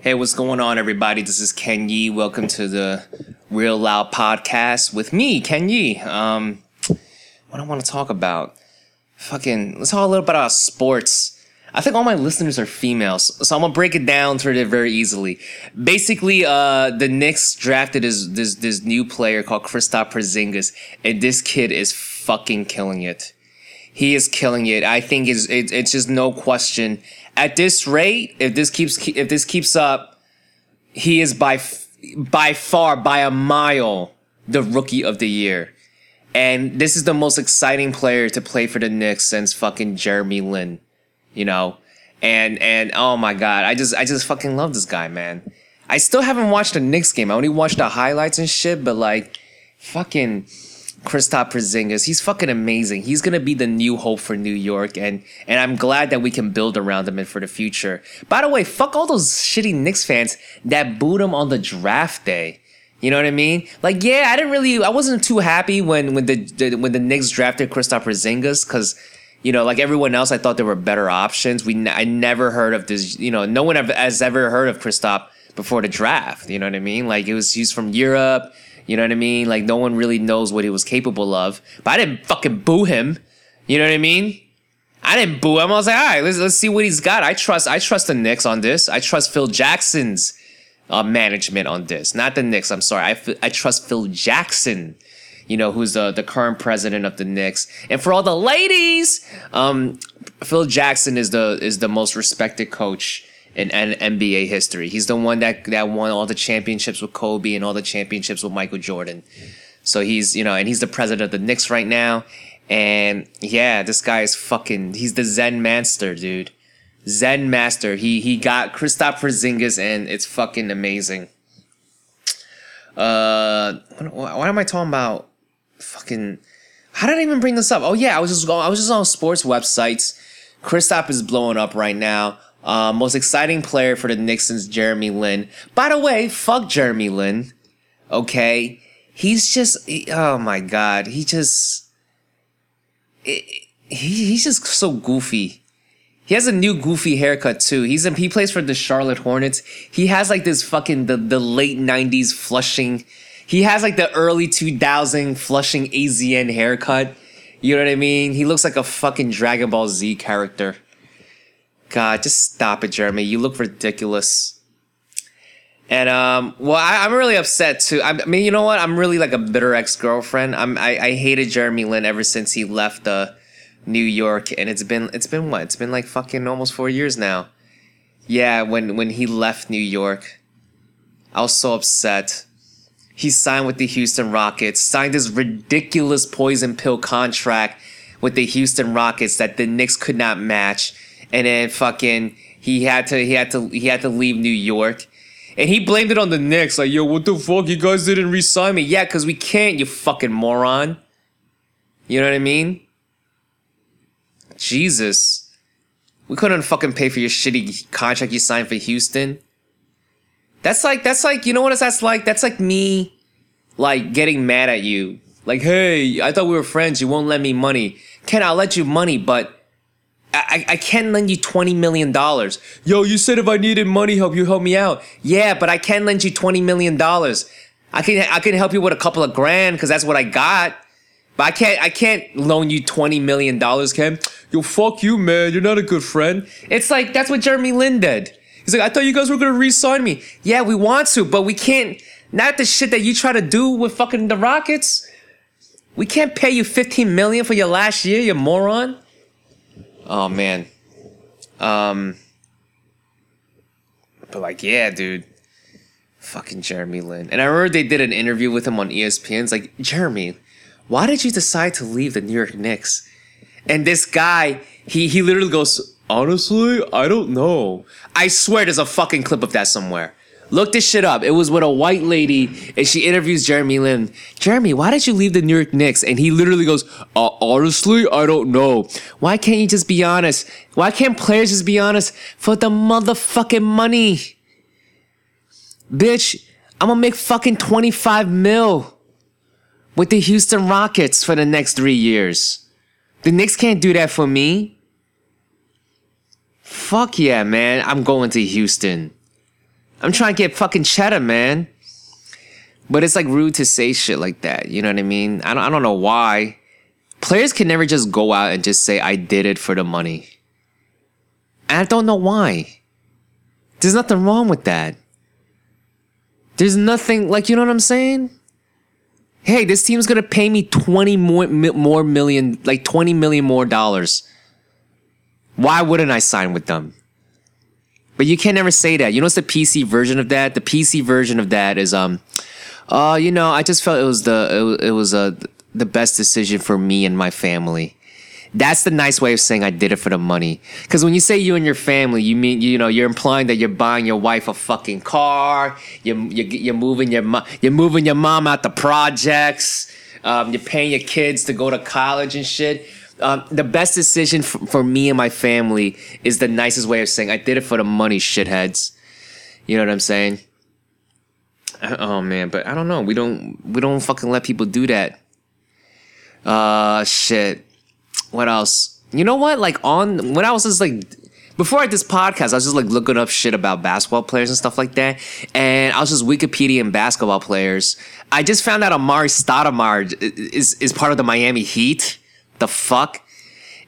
Hey, what's going on, everybody? This is Ken Yi. Welcome to the Real Loud Podcast with me, Ken Yi. Um, what I want to talk about? Fucking, let's talk a little bit about sports. I think all my listeners are females, so I'm gonna break it down for it very easily. Basically, uh, the Knicks drafted this this this new player called Kristaps Porzingis, and this kid is fucking killing it. He is killing it. I think is it, it's just no question. At this rate, if this keeps if this keeps up, he is by by far by a mile the rookie of the year. And this is the most exciting player to play for the Knicks since fucking Jeremy Lin you know, and and oh my god, I just I just fucking love this guy, man. I still haven't watched the Knicks game. I only watched the highlights and shit, but like, fucking Kristaps Porzingis, he's fucking amazing. He's gonna be the new hope for New York, and and I'm glad that we can build around him and for the future. By the way, fuck all those shitty Knicks fans that booed him on the draft day. You know what I mean? Like, yeah, I didn't really, I wasn't too happy when when the, the when the Knicks drafted Kristaps Porzingis because you know, like everyone else, I thought there were better options. We, I never heard of this. You know, no one has ever heard of Kristaps before the draft. You know what I mean? Like it was, he's from Europe. You know what I mean? Like no one really knows what he was capable of. But I didn't fucking boo him. You know what I mean? I didn't boo him. I was like, all right, let's let's see what he's got. I trust I trust the Knicks on this. I trust Phil Jackson's uh, management on this. Not the Knicks. I'm sorry. I, I trust Phil Jackson you know, who's the, the current president of the Knicks. And for all the ladies, um, Phil Jackson is the is the most respected coach in, in NBA history. He's the one that that won all the championships with Kobe and all the championships with Michael Jordan. So he's you know, and he's the president of the Knicks right now. And yeah, this guy is fucking. He's the Zen master, dude. Zen master. He he got Kristaps Porzingis, and it's fucking amazing. Uh, what am I talking about? fucking how did I even bring this up? Oh yeah, I was just going. I was just on sports websites. Kristaps is blowing up right now. Uh, most exciting player for the since Jeremy Lin. By the way, fuck Jeremy Lin. Okay, he's just. He, oh my god, he just. he, he's just so goofy. He has a new goofy haircut too. He's in, he plays for the Charlotte Hornets. He has like this fucking the the late '90s flushing he has like the early 2000 flushing AZN haircut. You know what I mean? He looks like a fucking Dragon Ball Z character. God, just stop it, Jeremy. You look ridiculous. And um, well, I, am really upset too. I, I, mean, you know what? I'm really like a bitter ex girlfriend. I'm I, I hated Jeremy Lin ever since he left uh, New York, and it's been it's been what? It's been like fucking almost four years now. Yeah, when when he left New York, I was so upset he signed with the Houston Rockets, signed this ridiculous poison pill contract with the Houston Rockets that the Knicks could not match. And then fucking he had to he had to he had to leave New York. And he blamed it on the Knicks, like, yo, what the fuck? You guys didn't re-sign me. Yeah, because we can't, you fucking moron. You know what I mean? Jesus. We couldn't fucking pay for your shitty contract you signed for Houston. That's like that's like you know what that's like? That's like me like getting mad at you. Like, hey, I thought we were friends. You won't lend me money. Ken, I'll let you money, but I, I can't lend you $20 million. Yo, you said if I needed money help, you help me out. Yeah, but I can lend you $20 million. I can I can help you with a couple of grand because that's what I got. But I can't I can't loan you $20 million, Ken. Yo, fuck you, man. You're not a good friend. It's like that's what Jeremy Lin did. He's like, I thought you guys were gonna re-sign me. Yeah, we want to, but we can't. Not the shit that you try to do with fucking the Rockets. We can't pay you 15 million for your last year, you moron. Oh man. Um. But like, yeah, dude. Fucking Jeremy Lin. And I remember they did an interview with him on ESPN. It's like, Jeremy, why did you decide to leave the New York Knicks? And this guy, he he literally goes, Honestly, I don't know. I swear there's a fucking clip of that somewhere. Look this shit up. It was with a white lady, and she interviews Jeremy Lin. Jeremy, why did you leave the New York Knicks? And he literally goes, uh, honestly, I don't know. Why can't you just be honest? Why can't players just be honest for the motherfucking money? Bitch, I'm gonna make fucking 25 mil with the Houston Rockets for the next three years. The Knicks can't do that for me. Fuck yeah, man. I'm going to Houston. I'm trying to get fucking cheddar, man. But it's like rude to say shit like that. You know what I mean? I don't, I don't know why. Players can never just go out and just say, I did it for the money. And I don't know why. There's nothing wrong with that. There's nothing, like, you know what I'm saying? Hey, this team's gonna pay me 20 more, more million, like 20 million more dollars. Why wouldn't I sign with them? But you can't never say that. You know what's the PC version of that? The PC version of that is um uh you know, I just felt it was the it, it was uh, the best decision for me and my family. That's the nice way of saying I did it for the money. Because when you say you and your family, you mean you know you're implying that you're buying your wife a fucking car. You're you're, you're moving your mo- you're moving your mom out the projects. Um, you're paying your kids to go to college and shit. Um, the best decision for, for me and my family is the nicest way of saying I did it for the money, shitheads. You know what I'm saying? Oh man, but I don't know. We don't we don't fucking let people do that. Uh shit. What else? You know what? Like on when I was just like before I did this podcast, I was just like looking up shit about basketball players and stuff like that. And I was just Wikipedia and basketball players. I just found out Amar'e Stoudemire is is part of the Miami Heat. The fuck?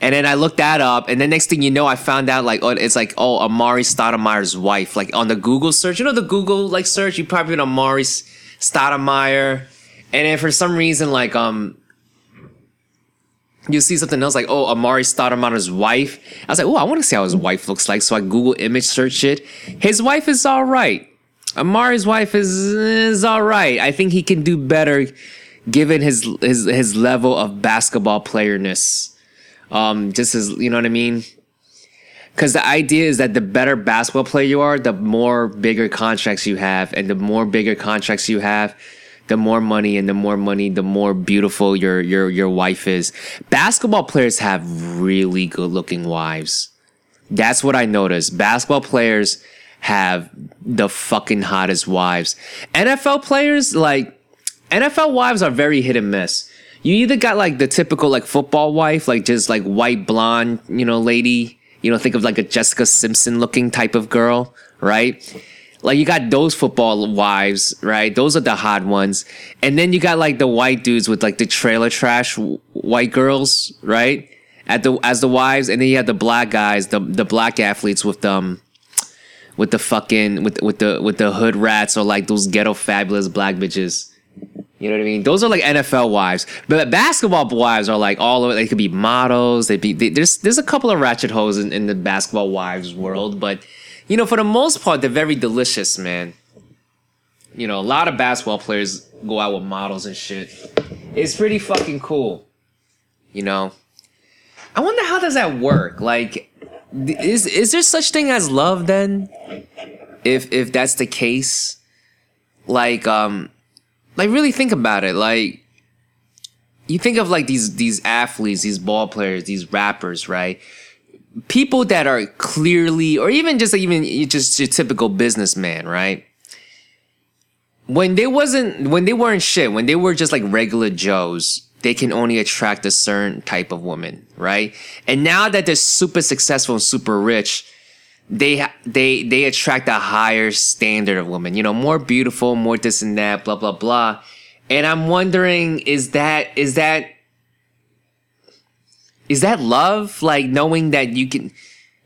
And then I looked that up, and then next thing you know, I found out like oh, it's like oh Amar'e Stoudemire's wife. Like on the Google search, you know the Google like search, you probably put Amar'e Stoudemire, and then for some reason like um you see something else like, oh, Amar'e Stoudemire's wife. I was like, oh, I want to see how his wife looks like. So I Google image search it. His wife is all right. Amar'e's wife is is all right. I think he can do better given his his his level of basketball playerness. Um, just as you know what I mean. Because the idea is that the better basketball player you are, the more bigger contracts you have, and the more bigger contracts you have, the more money and the more money, the more beautiful your your your wife is. Basketball players have really good looking wives. That's what I noticed. Basketball players have the fucking hottest wives. NFL players like NFL wives are very hit and miss. You either got like the typical like football wife, like just like white blonde, you know, lady. You know, think of like a Jessica Simpson looking type of girl, right? Like you got those football wives, right? Those are the hot ones. And then you got like the white dudes with like the trailer trash white girls, right? At the as the wives, and then you have the black guys, the the black athletes with them with the fucking with with the with the hood rats or like those ghetto fabulous black bitches. You know what I mean? Those are like NFL wives, but basketball wives are like all over. They could be models. They be they, there's there's a couple of ratchet hoes in, in the basketball wives world, but you know, for the most part, they're very delicious, man. You know, a lot of basketball players go out with models and shit. It's pretty fucking cool. You know, I wonder how does that work? Like, is is there such thing as love then? If if that's the case, like um, like really think about it. Like, you think of like these these athletes, these ball players, these rappers, right? people that are clearly, or even just like even just your typical businessman, right? When they wasn't, when they weren't shit, when they were just like regular Joes, they can only attract a certain type of woman, right? And now that they're super successful and super rich, they they they attract a higher standard of women. You know, more beautiful, more this and that, blah blah blah. And I'm wondering, is that is that is that love? Like knowing that you can,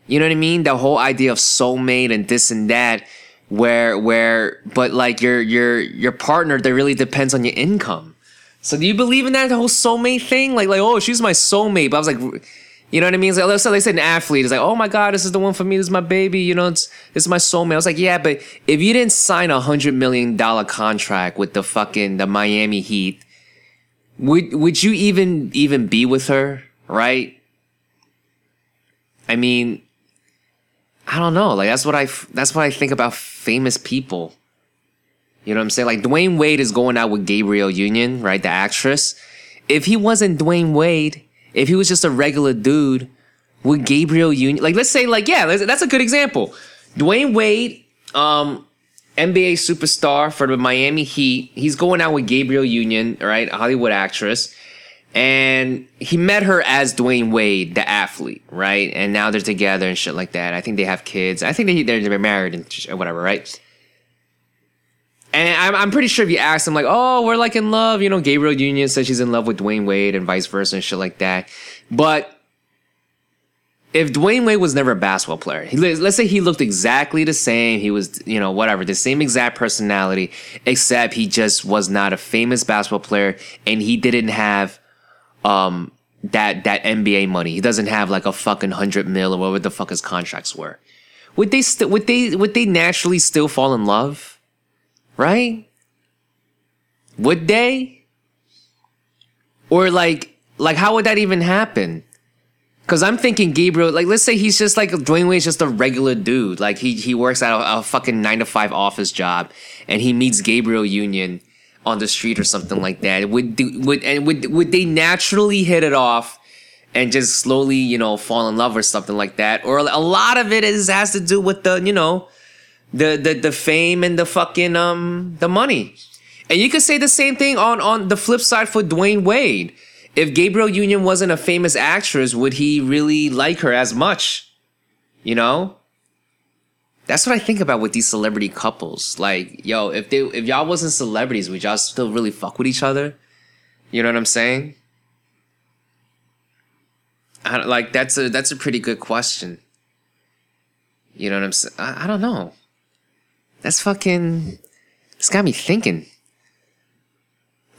you know what I mean? The whole idea of soulmate and this and that, where where, but like your your your partner, that really depends on your income. So do you believe in that whole soulmate thing? Like like oh she's my soulmate, but I was like. You know what I mean? Like, so they said an athlete is like, oh my god, this is the one for me. This is my baby. You know, it's this is my soulmate. I was like, yeah, but if you didn't sign a hundred million dollar contract with the fucking the Miami Heat, would would you even even be with her? right? I mean, I don't know. Like that's what I that's what I think about famous people. You know what I'm saying? Like Dwyane Wade is going out with Gabrielle Union, right? The actress. If he wasn't Dwyane Wade, if he was just a regular dude, would Gabrielle Union like let's say like yeah, that's a good example. Dwyane Wade, um, NBA superstar for the Miami Heat. He's going out with Gabrielle Union, right? Hollywood actress and he met her as Dwyane Wade, the athlete, right? And now they're together and shit like that. I think they have kids. I think they they're married and whatever, right? And I'm, I'm pretty sure if you ask him, like, oh, we're like in love, you know, Gabrielle Union says she's in love with Dwyane Wade and vice versa and shit like that. But if Dwyane Wade was never a basketball player, he, let's say he looked exactly the same, he was, you know, whatever, the same exact personality, except he just was not a famous basketball player and he didn't have um that that NBA money. He doesn't have like a fucking hundred mil or whatever the fuck his contracts were. Would they still would they would they naturally still fall in love? Right? Would they? Or like like how would that even happen? Cause I'm thinking Gabrielle, like let's say he's just like Dwyane Wade's just a regular dude. Like he he works at a, a fucking nine to five office job, and he meets Gabrielle Union on the street or something like that. Would do, would and would would they naturally hit it off and just slowly you know fall in love or something like that? Or a lot of it is has to do with the you know the the the fame and the fucking um the money. And you could say the same thing on on the flip side for Dwyane Wade if Gabrielle Union wasn't a famous actress, would he really like her as much? You know? That's what I think about with these celebrity couples. Like, yo, if they if y'all wasn't celebrities, would y'all still really fuck with each other? You know what I'm saying? I, like that's a that's a pretty good question. You know what I'm saying? I don't know. That's fucking. It's got me thinking.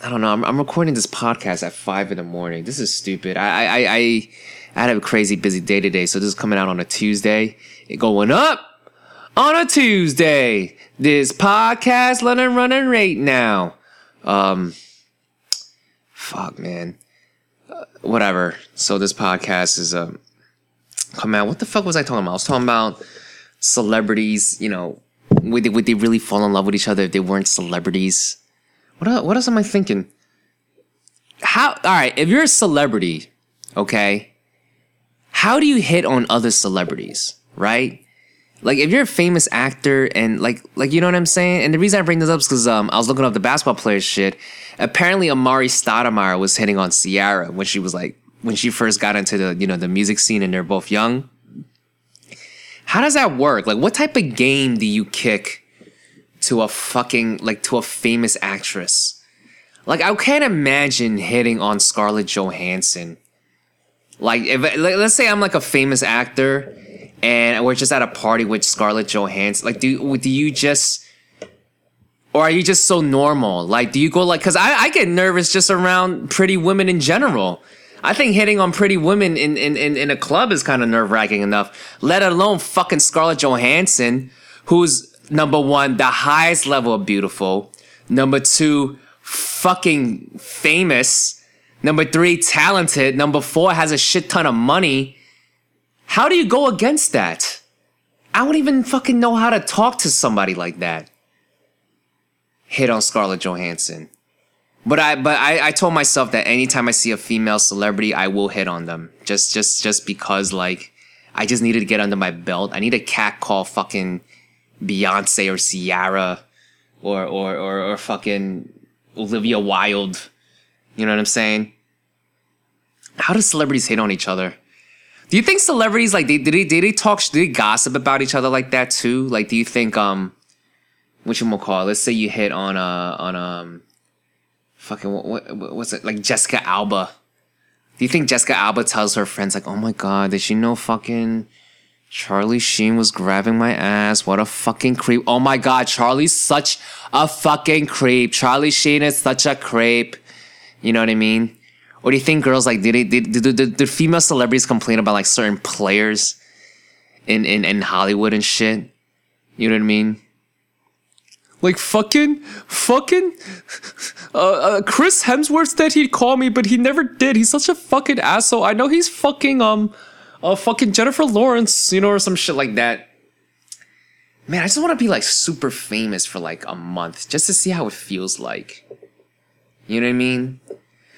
I don't know. I'm, I'm recording this podcast at five in the morning. This is stupid. I I I I had a crazy busy day today, so this is coming out on a Tuesday. It going up on a Tuesday. This podcast running running right now. Um, fuck man. Uh, whatever. So this podcast is um, come out. What the fuck was I talking about? I was talking about celebrities. You know, would they, would they really fall in love with each other if they weren't celebrities? What else, what else am I thinking? How all right, if you're a celebrity, okay? How do you hit on other celebrities, right? Like if you're a famous actor and like like you know what I'm saying? And the reason I bring this up is because um I was looking up the basketball players shit. Apparently Amar'e Stoudemire was hitting on Ciara when she was like when she first got into the you know the music scene and they're both young. How does that work? Like what type of game do you kick to a fucking like to a famous actress. Like I can't imagine hitting on Scarlett Johansson. Like if let's say I'm like a famous actor and we're just at a party with Scarlett Johansson. Like do do you just or are you just so normal? Like do you go like cuz I I get nervous just around pretty women in general. I think hitting on pretty women in in in, in a club is kind of nerve-wracking enough, let alone fucking Scarlett Johansson who's number one, the highest level of beautiful. Number two, fucking famous. Number three, talented. Number four, has a shit ton of money. How do you go against that? I wouldn't even fucking know how to talk to somebody like that. Hit on Scarlett Johansson. But I but I, I told myself that anytime I see a female celebrity, I will hit on them. Just just just because like I just needed to get under my belt. I need a cat call fucking Beyonce or Ciara or or or, or fucking Olivia Wilde. You know what I'm saying? How do celebrities hate on each other? Do you think celebrities like they did they did they talk did they gossip about each other like that too? Like do you think um what you call? It? Let's say you hit on uh on um fucking what, what what's it like Jessica Alba. Do you think Jessica Alba tells her friends like, "Oh my god, did she know fucking Charlie Sheen was grabbing my ass. What a fucking creep. Oh my god, Charlie's such a fucking creep. Charlie Sheen is such a creep. You know what I mean? Or do you think girls like did they did, did, did, did female celebrities complain about like certain players in, in, in Hollywood and shit? You know what I mean? Like fucking, fucking, uh, uh, Chris Hemsworth said he'd call me, but he never did. He's such a fucking asshole. I know he's fucking um oh fucking Jennifer Lawrence, you know, or some shit like that. Man, I just want to be like super famous for like a month just to see how it feels like. You know what I mean?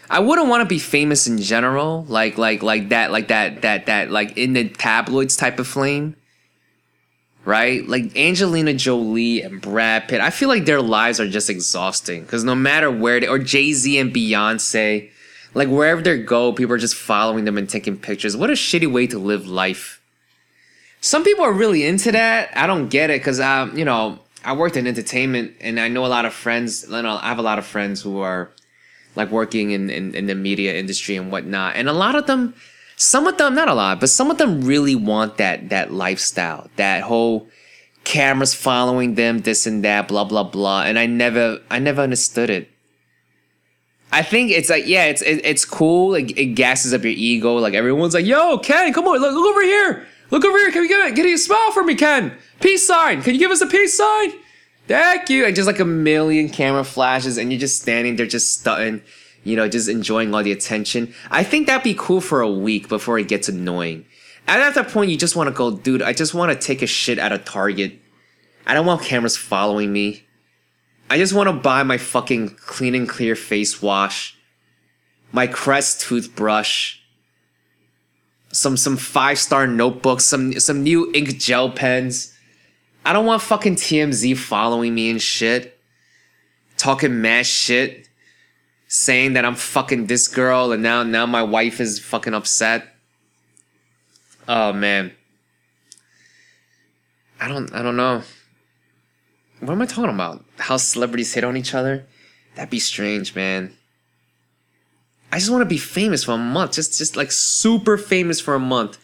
I wouldn't want to be famous in general, like like like that, like that that that like in the tabloids type of flame. Right? Like Angelina Jolie and Brad Pitt. I feel like their lives are just exhausting because no matter where they or Jay-Z and Beyonce, like wherever they go, people are just following them and taking pictures. What a shitty way to live life. Some people are really into that. I don't get it because um, you know, I worked in entertainment, and I know a lot of friends. You know, I have a lot of friends who are like working in, in, in the media industry and whatnot, and a lot of them, some of them, not a lot, but some of them really want that that lifestyle, that whole cameras following them, this and that, blah blah blah. And I never, I never understood it. I think it's like yeah, it's it, it's cool. Like it gasses up your ego. Like everyone's like, "Yo, Ken, come on, look, look over here, look over here. Can we get a, get a smile for me, Ken? Peace sign. Can you give us a peace sign? Thank you." And just like a million camera flashes, and you're just standing there, just stunting, you know, just enjoying all the attention. I think that'd be cool for a week before it gets annoying. And at that point, you just want to go, dude. I just want to take a shit at a Target. I don't want cameras following me. I just want to buy my fucking clean and clear face wash, my Crest toothbrush, some some five star notebooks, some some new ink gel pens. I don't want fucking TMZ following me and shit, talking mad shit, saying that I'm fucking this girl and now now my wife is fucking upset. Oh man. I don't I don't know. What am I talking about? How celebrities hit on each other? That'd be strange, man. I just want to be famous for a month. Just just like super famous for a month.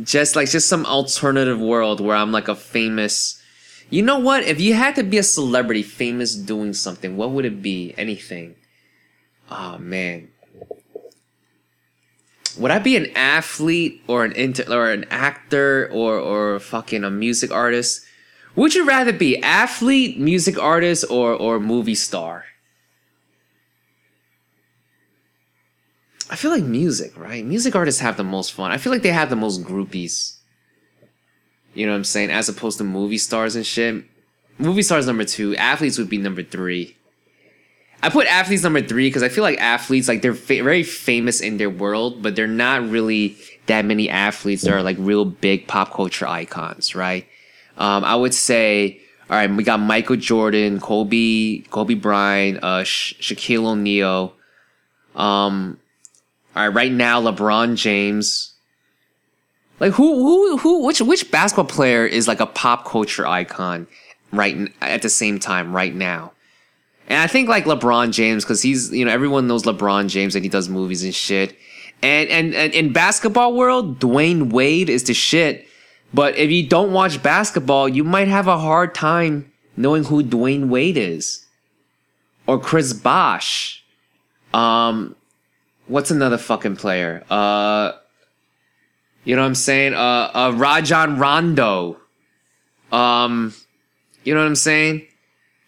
Just like just some alternative world where I'm like a famous You know what? If you had to be a celebrity famous doing something, what would it be? Anything. Oh man would I be an athlete or an inter- or an actor or or fucking a music artist? Would you rather be athlete, music artist, or or movie star? I feel like music, right? Music artists have the most fun. I feel like they have the most groupies. You know what I'm saying? As opposed to movie stars and shit. Movie stars number two. Athletes would be number three. I put athletes number three because I feel like athletes like they're fa- very famous in their world, but they're not really that many athletes that are like real big pop culture icons, right? Um, I would say, all right, we got Michael Jordan, Kobe, Kobe Bryant, uh, Sha- Shaquille O'Neal. Um, all right, right now LeBron James. Like who, who, who, which, which basketball player is like a pop culture icon right at the same time right now? And I think like LeBron James, because he's you know everyone knows LeBron James and he does movies and shit. And, and and in basketball world, Dwyane Wade is the shit. But if you don't watch basketball, you might have a hard time knowing who Dwyane Wade is, or Chris Bosh. Um, what's another fucking player? Uh, you know what I'm saying? Uh, uh Rajon Rondo. Um, you know what I'm saying?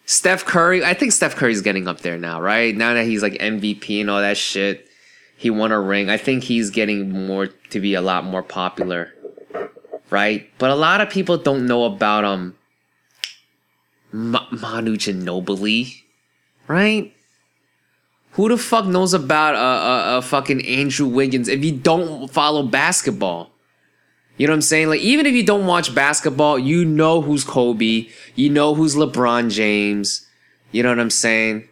Steph Curry, I think Steph Curry's getting up there now, right? Now that he's like MVP and all that shit, he won a ring. I think he's getting more to be a lot more popular, right? But a lot of people don't know about um Ma- Manu Ginobili, right? Who the fuck knows about a uh, uh, uh, fucking Andrew Wiggins if you don't follow basketball? You know what I'm saying? Like, even if you don't watch basketball, you know who's Kobe. You know who's LeBron James. You know what I'm saying?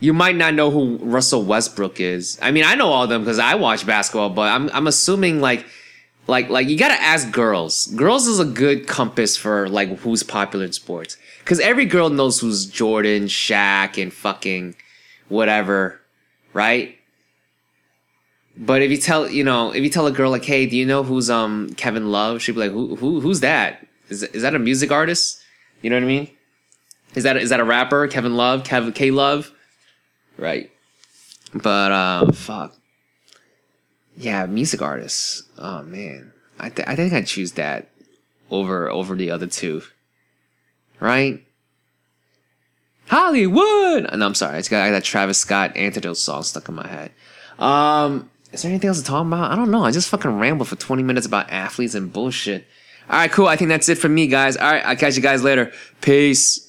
You might not know who Russell Westbrook is. I mean, I know all of them because I watch basketball, but I'm I'm assuming like like like you gotta ask girls. Girls is a good compass for like who's popular in sports. Cause every girl knows who's Jordan, Shaq, and fucking whatever, right? But if you tell you know if you tell a girl like, hey, do you know who's um Kevin Love? She'd be like, who who who's that? Is is that a music artist? You know what I mean? Is that is that a rapper? Kevin Love, Kevin K Love, right? But uh, fuck, yeah, music artists. Oh man, I th- I think I'd choose that over over the other two, right? Hollywood. No, I'm sorry. I got, I got that Travis Scott Antidote song stuck in my head. Um, is there anything else to talk about? I don't know. I just fucking rambled for 20 minutes about athletes and bullshit. All right, cool. I think that's it for me, guys. All right, I'll catch you guys later. Peace.